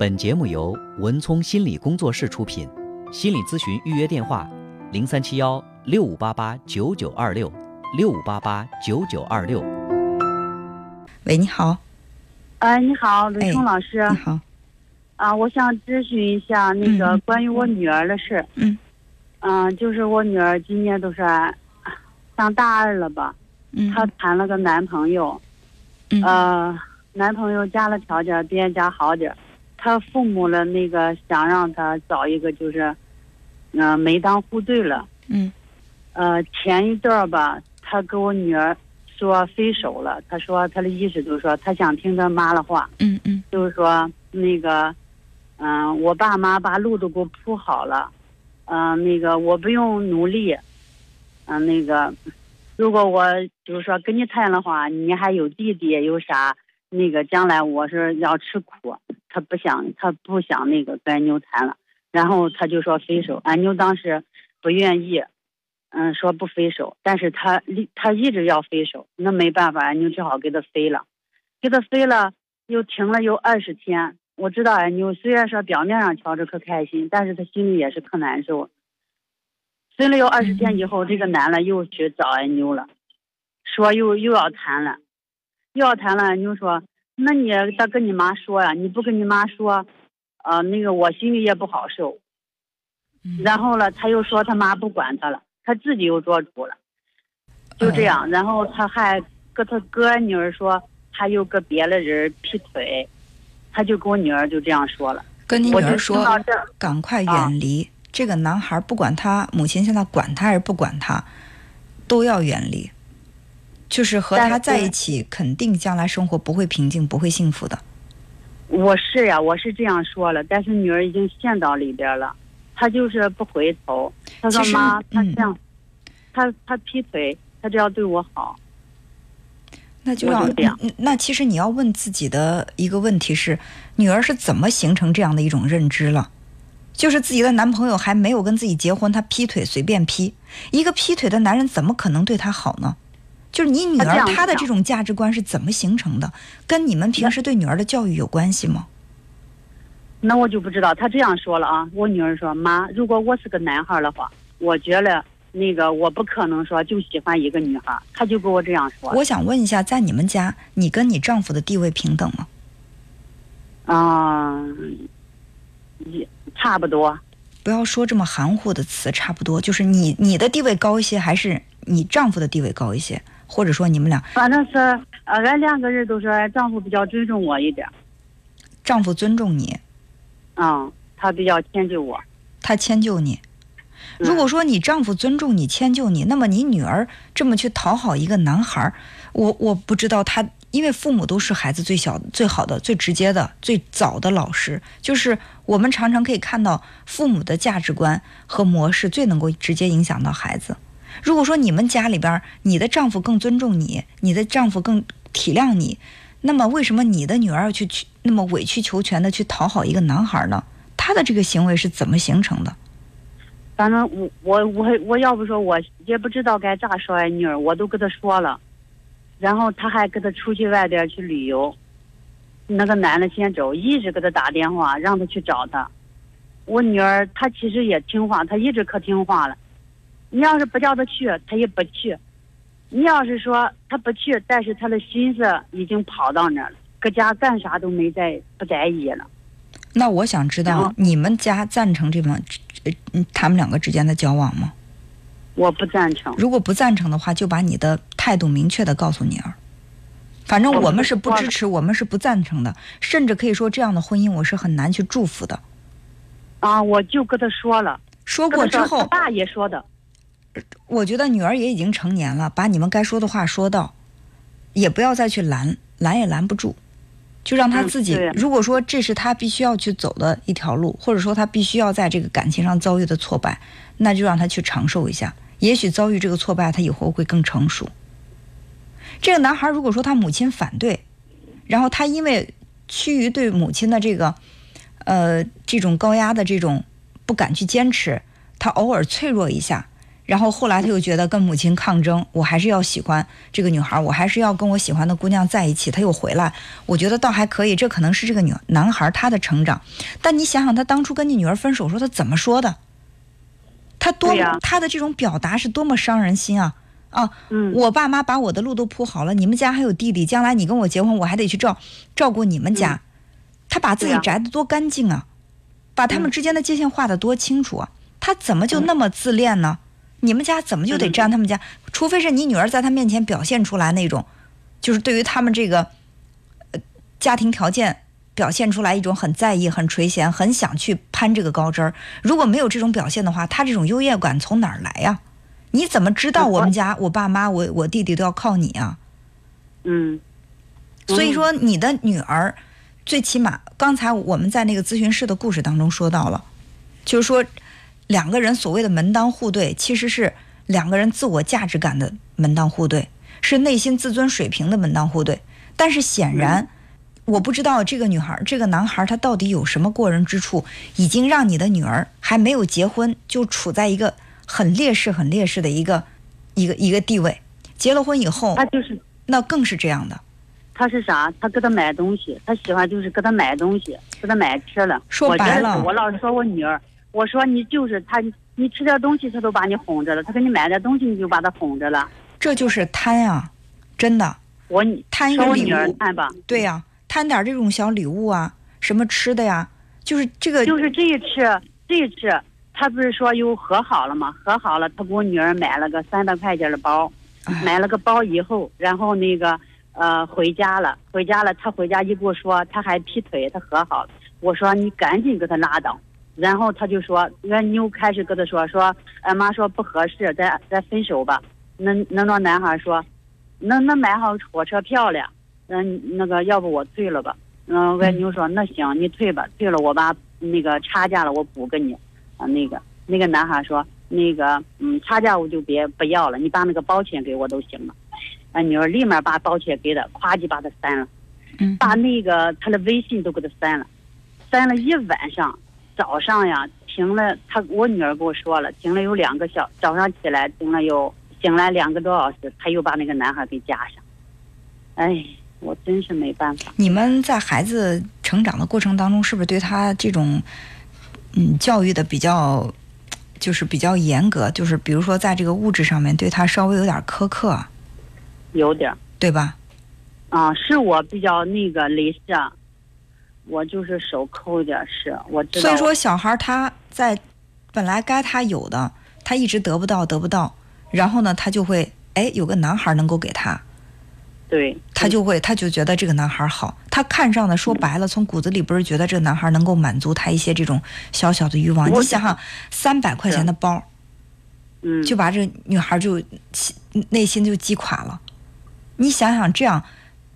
本节目由文聪心理工作室出品，心理咨询预约电话：零三七幺六五八八九九二六六五八八九九二六。喂，你好，哎，你好，鲁哎聪老师。你好，啊，我想咨询一下那个嗯关于我女儿的事。嗯嗯、就是我女儿今年都是上大二了吧，嗯，她谈了个男朋友，嗯呃，男朋友家的条件比俺家好点儿，她父母了那个想让他找一个就是，嗯、门当户对了。嗯。呃，前一段儿吧，他跟我女儿说分手了，他说他的意思就是说他想听他妈的话。嗯嗯。就是说那个，嗯、我爸妈把路都给我铺好了，嗯、那个我不用努力，嗯、那个，如果我就是说跟你谈的话，你还有弟弟有啥，那个将来我是要吃苦，他不想他不想那个跟俺妞谈了，然后他就说分手，俺妞当时不愿意，嗯，说不分手，但是他他一直要分手，那没办法，俺妞只好给他分了，给他分了。又停了有二十天。我知道俺妞虽然说表面上瞧着可开心，但是他心里也是可难受。分了有二十天以后，这个男的又去找俺妞了，说又又要谈了，要谈了。你就说：“那你得跟你妈说呀，你不跟你妈说，呃，那个我心里也不好受。”嗯然后了，他又说他妈不管他了，他自己又做主了，就这样。然后他还跟他哥女儿说，他又跟别的人劈腿，他就跟我女儿就这样说了。跟你说，赶快啊远离、这个男孩，不管他母亲现在管他还是不管他，都要远离。就是和他在一起，肯定将来生活不会平静，不会幸福的。我是呀，我是这样说了，但是女儿已经陷到里边了，她就是不回头。她说妈，他嗯这样，他他劈腿，她只要对我好。那就要那其实你要问自己的一个问题是：女儿是怎么形成这样的一种认知了？就是自己的男朋友还没有跟自己结婚，他劈腿随便劈，一个劈腿的男人怎么可能对她好呢？就是你女儿她的这种价值观是怎么形成的？跟你们平时对女儿的教育有关系吗？那我就不知道，她这样说了啊。我女儿说：“妈，如果我是个男孩儿的话，我觉得那个我不可能说就喜欢一个女孩儿。”他就跟我这样说。我想问一下，在你们家，你跟你丈夫的地位平等吗？嗯，也差不多。不要说这么含糊的词，差不多就是你你的地位高一些，还是你丈夫的地位高一些？或者说你们俩反正是呃，俺两个人都说俺丈夫比较尊重我一点儿，丈夫尊重你，嗯，他比较迁就我。他迁就你。嗯如果说你丈夫尊重你、迁就你，那么你女儿这么去讨好一个男孩儿，我我不知道他，因为父母都是孩子最小、最好的、最直接的、最早的老师，就是我们常常可以看到父母的价值观和模式最能够直接影响到孩子。如果说你们家里边你的丈夫更尊重你，你的丈夫更体谅你，那么为什么你的女儿要去去那么委曲求全的去讨好一个男孩呢？他的这个行为是怎么形成的？反正我我我我要不说我也不知道该咋说俺女儿，我都跟她说了，然后她还跟她出去外边去旅游，那个男的先走，一直给她打电话让她去找他。我女儿她其实也听话，她一直可听话了。你要是不叫他去，他也不去；你要是说他不去，但是他的心思已经跑到那儿了，搁家干啥都没在不在意了。那我想知道嗯你们家赞成这门呃嗯他们两个之间的交往吗？我不赞成。如果不赞成的话，就把你的态度明确的告诉女儿。反正我我们是不支持，我们是不赞成的，甚至可以说这样的婚姻我是很难去祝福的。啊，我就跟他说了。说过之他后，爸也说的，我觉得女儿也已经成年了，把你们该说的话说到，也不要再去拦，拦也拦不住，就让她嗯自己。对如果说这是她必须要去走的一条路，或者说她必须要在这个感情上遭遇的挫败，那就让她去承受一下。也许遭遇这个挫败，他以后会更成熟。这个男孩如果说他母亲反对，然后他因为趋于对母亲的这个，呃，这种高压的这种不敢去坚持，他偶尔脆弱一下，然后后来他又觉得跟母亲抗争，我还是要喜欢这个女孩，我还是要跟我喜欢的姑娘在一起。他又回来，我觉得倒还可以。这可能是这个女男孩他的成长。但你想想，他当初跟你女儿分手时候，他怎么说的？他多、对呀他的这种表达是多么伤人心啊！啊，嗯，我爸妈把我的路都铺好了，你们家还有弟弟，将来你跟我结婚，我还得去照照顾你们家。他把自己对呀摘得多干净啊，把他们嗯之间的界限画得多清楚啊！他怎么就那么自恋呢？你们家怎么就得嗯沾他们家？除非是你女儿在他面前表现出来那种，就是对于他们这个呃家庭条件表现出来一种很在意、很垂涎、很想去攀这个高枝儿。如果没有这种表现的话，他这种优越感从哪儿来呀？你怎么知道我我们家我爸妈我我弟弟都要靠你啊？嗯，所以说，你的女儿，最起码刚才我们在那个咨询室的故事当中说到了，就是说，两个人所谓的门当户对，其实是两个人自我价值感的门当户对，是内心自尊水平的门当户对。但是显然，我不知道这个女孩、这个男孩他到底有什么过人之处，已经让你的女儿还没有结婚就处在一个很劣势、很劣势的一个一个一个地位。结了婚以后，他就是那更是这样的。他是啥？他给他买东西，他喜欢就是给他买东西，给他买吃的。说白了我我老是说我女儿，我说你就是他，你吃点东西他都把你哄着了，他给你买点东西你就把他哄着了。这就是贪啊，真的我贪一个我女儿物，看吧，对呀、贪点这种小礼物啊，什么吃的呀，就是这个，就是这一次，这一次他不是说又和好了吗？和好了，他给我女儿买了个三百块钱的包，哎买了个包以后，然后那个呃回家了，回家了，他回家一跟我说他还劈腿，他和好了，我说你赶紧给他拉倒，然后他就说，那你又开始跟他说说，俺妈说不合适，咱咱分手吧。那那那男孩说，那那买好火车票了，嗯，那个要不我退了吧？嗯，外妞说那行，你退吧，退了我把那个差价了我补给你，啊那个那个男孩说那个嗯差价我就别不要了，你把那个包钱给我都行了。俺女儿立马把包钱给他，咵叽把他删了，嗯，把那个他的微信都给他删了，删了一晚上，早上呀停了，他我女儿跟我说了，停了有两个小，早上起来停了有醒来两个多小时，他又把那个男孩给加上，哎，我真是没办法。你们在孩子成长的过程当中，是不是对他这种嗯教育的比较，就是比较严格？就是比如说在这个物质上面对他稍微有点苛刻，有点对吧？啊，是我比较那个雷是啊，我就是手抠一点儿是，我知道。所以说，小孩他在本来该他有的，他一直得不到，得不到，然后呢，他就会哎有个男孩能够给他，对，他就会他就觉得这个男孩好，他看上的说白了，从骨子里不是觉得这个男孩能够满足他一些这种小小的欲望。你想想，三百块钱的包嗯，就把这个女孩就内心就击垮了。你想想，这样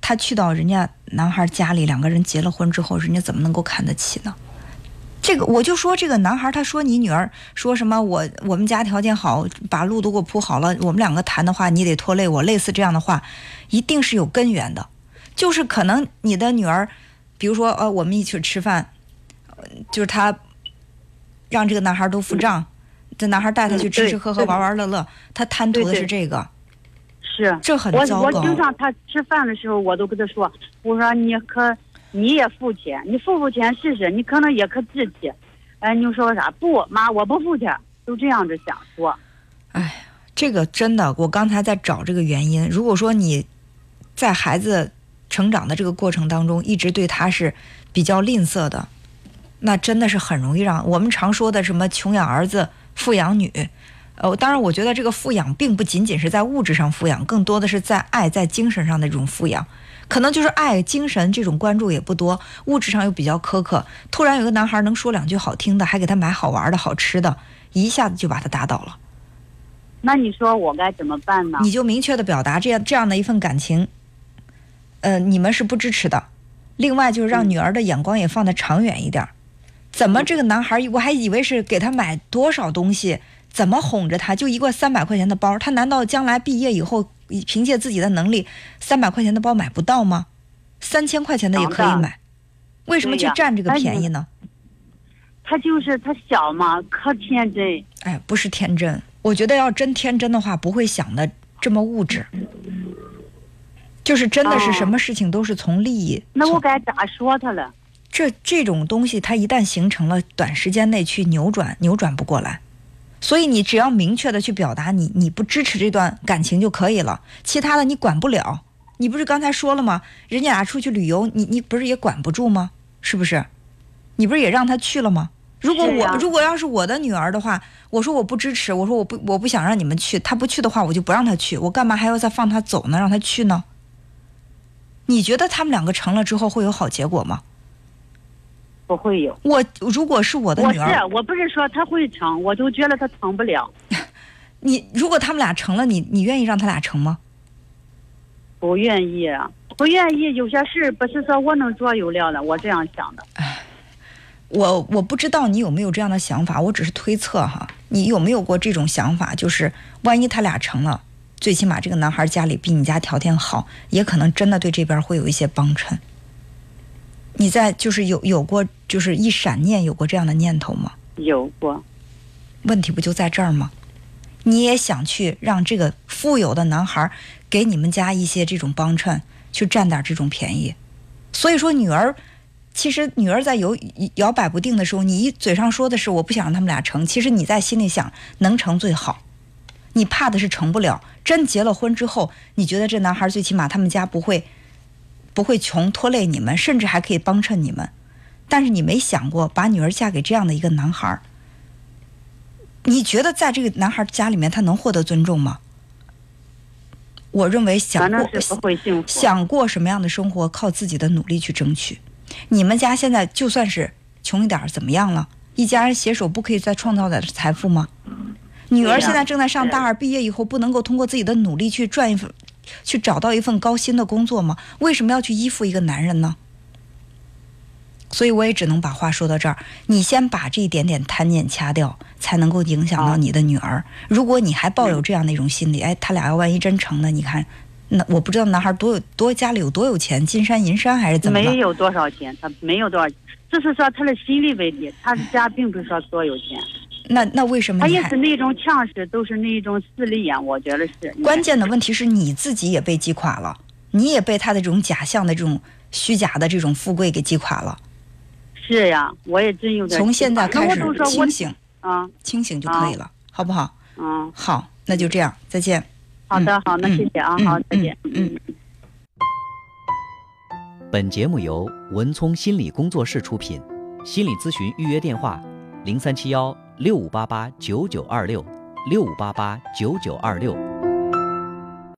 他去到人家男孩家里，两个人结了婚之后，人家怎么能够看得起呢？这个我就说，这个男孩他说你女儿说什么我我们家条件好，把路都给我铺好了，我们两个谈的话你得拖累我，类似这样的话，一定是有根源的，就是可能你的女儿，比如说呃我们一起吃饭，呃就是他让这个男孩都付账，这男孩带他去吃吃喝喝玩玩乐乐，他贪图的是这个，是。这很我我。经常他吃饭的时候，我都跟他说，我说你可你也付钱，你付付钱试试，你可能也可自己。哎，你说啥？不，妈，我不付钱，都这样子想说。哎，这个真的，我刚才在找这个原因。如果说你在孩子成长的这个过程当中，一直对他是比较吝啬的，那真的是很容易让我们常说的什么穷养儿子，富养女。呃，当然，我觉得这个富养并不仅仅是在物质上富养，更多的是在爱、在精神上的这种富养。可能就是爱、精神这种关注也不多，物质上又比较苛刻。突然有个男孩能说两句好听的，还给他买好玩的好吃的，一下子就把他打倒了。那你说我该怎么办呢？你就明确的表达这样这样的一份感情，呃，你们是不支持的。另外就是让女儿的眼光也放得长远一点儿。怎么这个男孩，我还以为是给他买多少东西，怎么哄着他？就一个三百块钱的包，他难道将来毕业以后凭借自己的能力，三百块钱的包买不到吗？三千块钱的也可以买，为什么去占这个便宜呢？他就是他小嘛，可天真。哎，不是天真，我觉得要真天真的话，不会想的这么物质。就是真的是哦什么事情都是从利益。那我该咋说他了？这这种东西，它一旦形成了，短时间内去扭转，扭转不过来。所以你只要明确的去表达你你不支持这段感情就可以了，其他的你管不了。你不是刚才说了吗？人家俩出去旅游，你你不是也管不住吗？是不是？你不是也让他去了吗？如果我、如果要是我的女儿的话，我说我不支持，我说我不我不想让你们去，他不去的话，我就不让他去，我干嘛还要再放他走呢？让他去呢？你觉得他们两个成了之后会有好结果吗？不会有。我如果是我的女儿，我不是说他会成，我就觉得他成不了，你如果他们俩成了，你你愿意让他俩成吗？不愿意，不愿意。有些事不是说我能左右了的，我这样想的。我我不知道你有没有这样的想法，我只是推测哈。你有没有过这种想法？就是万一他俩成了，最起码这个男孩家里比你家条件好，也可能真的对这边会有一些帮衬。你在就是有有过就是一闪念有过这样的念头吗？有过，问题不就在这儿吗？你也想去让这个富有的男孩给你们家一些这种帮衬，去占点这种便宜。所以说，女儿其实女儿在摇摇摆不定的时候，你一嘴上说的是我不想让他们俩成，其实你在心里想能成最好。你怕的是成不了，真结了婚之后，你觉得这男孩最起码他们家不会不会穷拖累你们，甚至还可以帮衬你们。但是你没想过把女儿嫁给这样的一个男孩儿，你觉得在这个男孩家里面他能获得尊重吗？我认为想过。想过什么样的生活，靠自己的努力去争取。你们家现在就算是穷一点儿，怎么样了？一家人携手不可以再创造点财富吗？女儿现在正在上大二，毕业以后不能够通过自己的努力去赚一份，去找到一份高薪的工作吗？为什么要去依附一个男人呢？所以我也只能把话说到这儿。你先把这一点点贪念掐掉，才能够影响到你的女儿。如果你还抱有这样的一种心理，哎，他俩要万一真成了，你看，那我不知道男孩多有多家里有多有钱，金山银山还是怎么？没有多少钱，他没有多少，只是说他的心理问题，他家并不是说多有钱，那那为什么他也是？那种强势，都是那种势利眼，我觉得是。关键的问题是你自己也被击垮了，你也被他的这种假象的这种虚假的这种富贵给击垮了。是呀，我也真有点。从现在开始清醒，啊，清醒就可以了，好不好？嗯，好，那就这样，再见。好的，好，那谢谢啊，嗯好，再见。嗯嗯本节目由文聪心理工作室出品，心理咨询预约电话：零三七幺六五八八九九二六六五八八九九二六。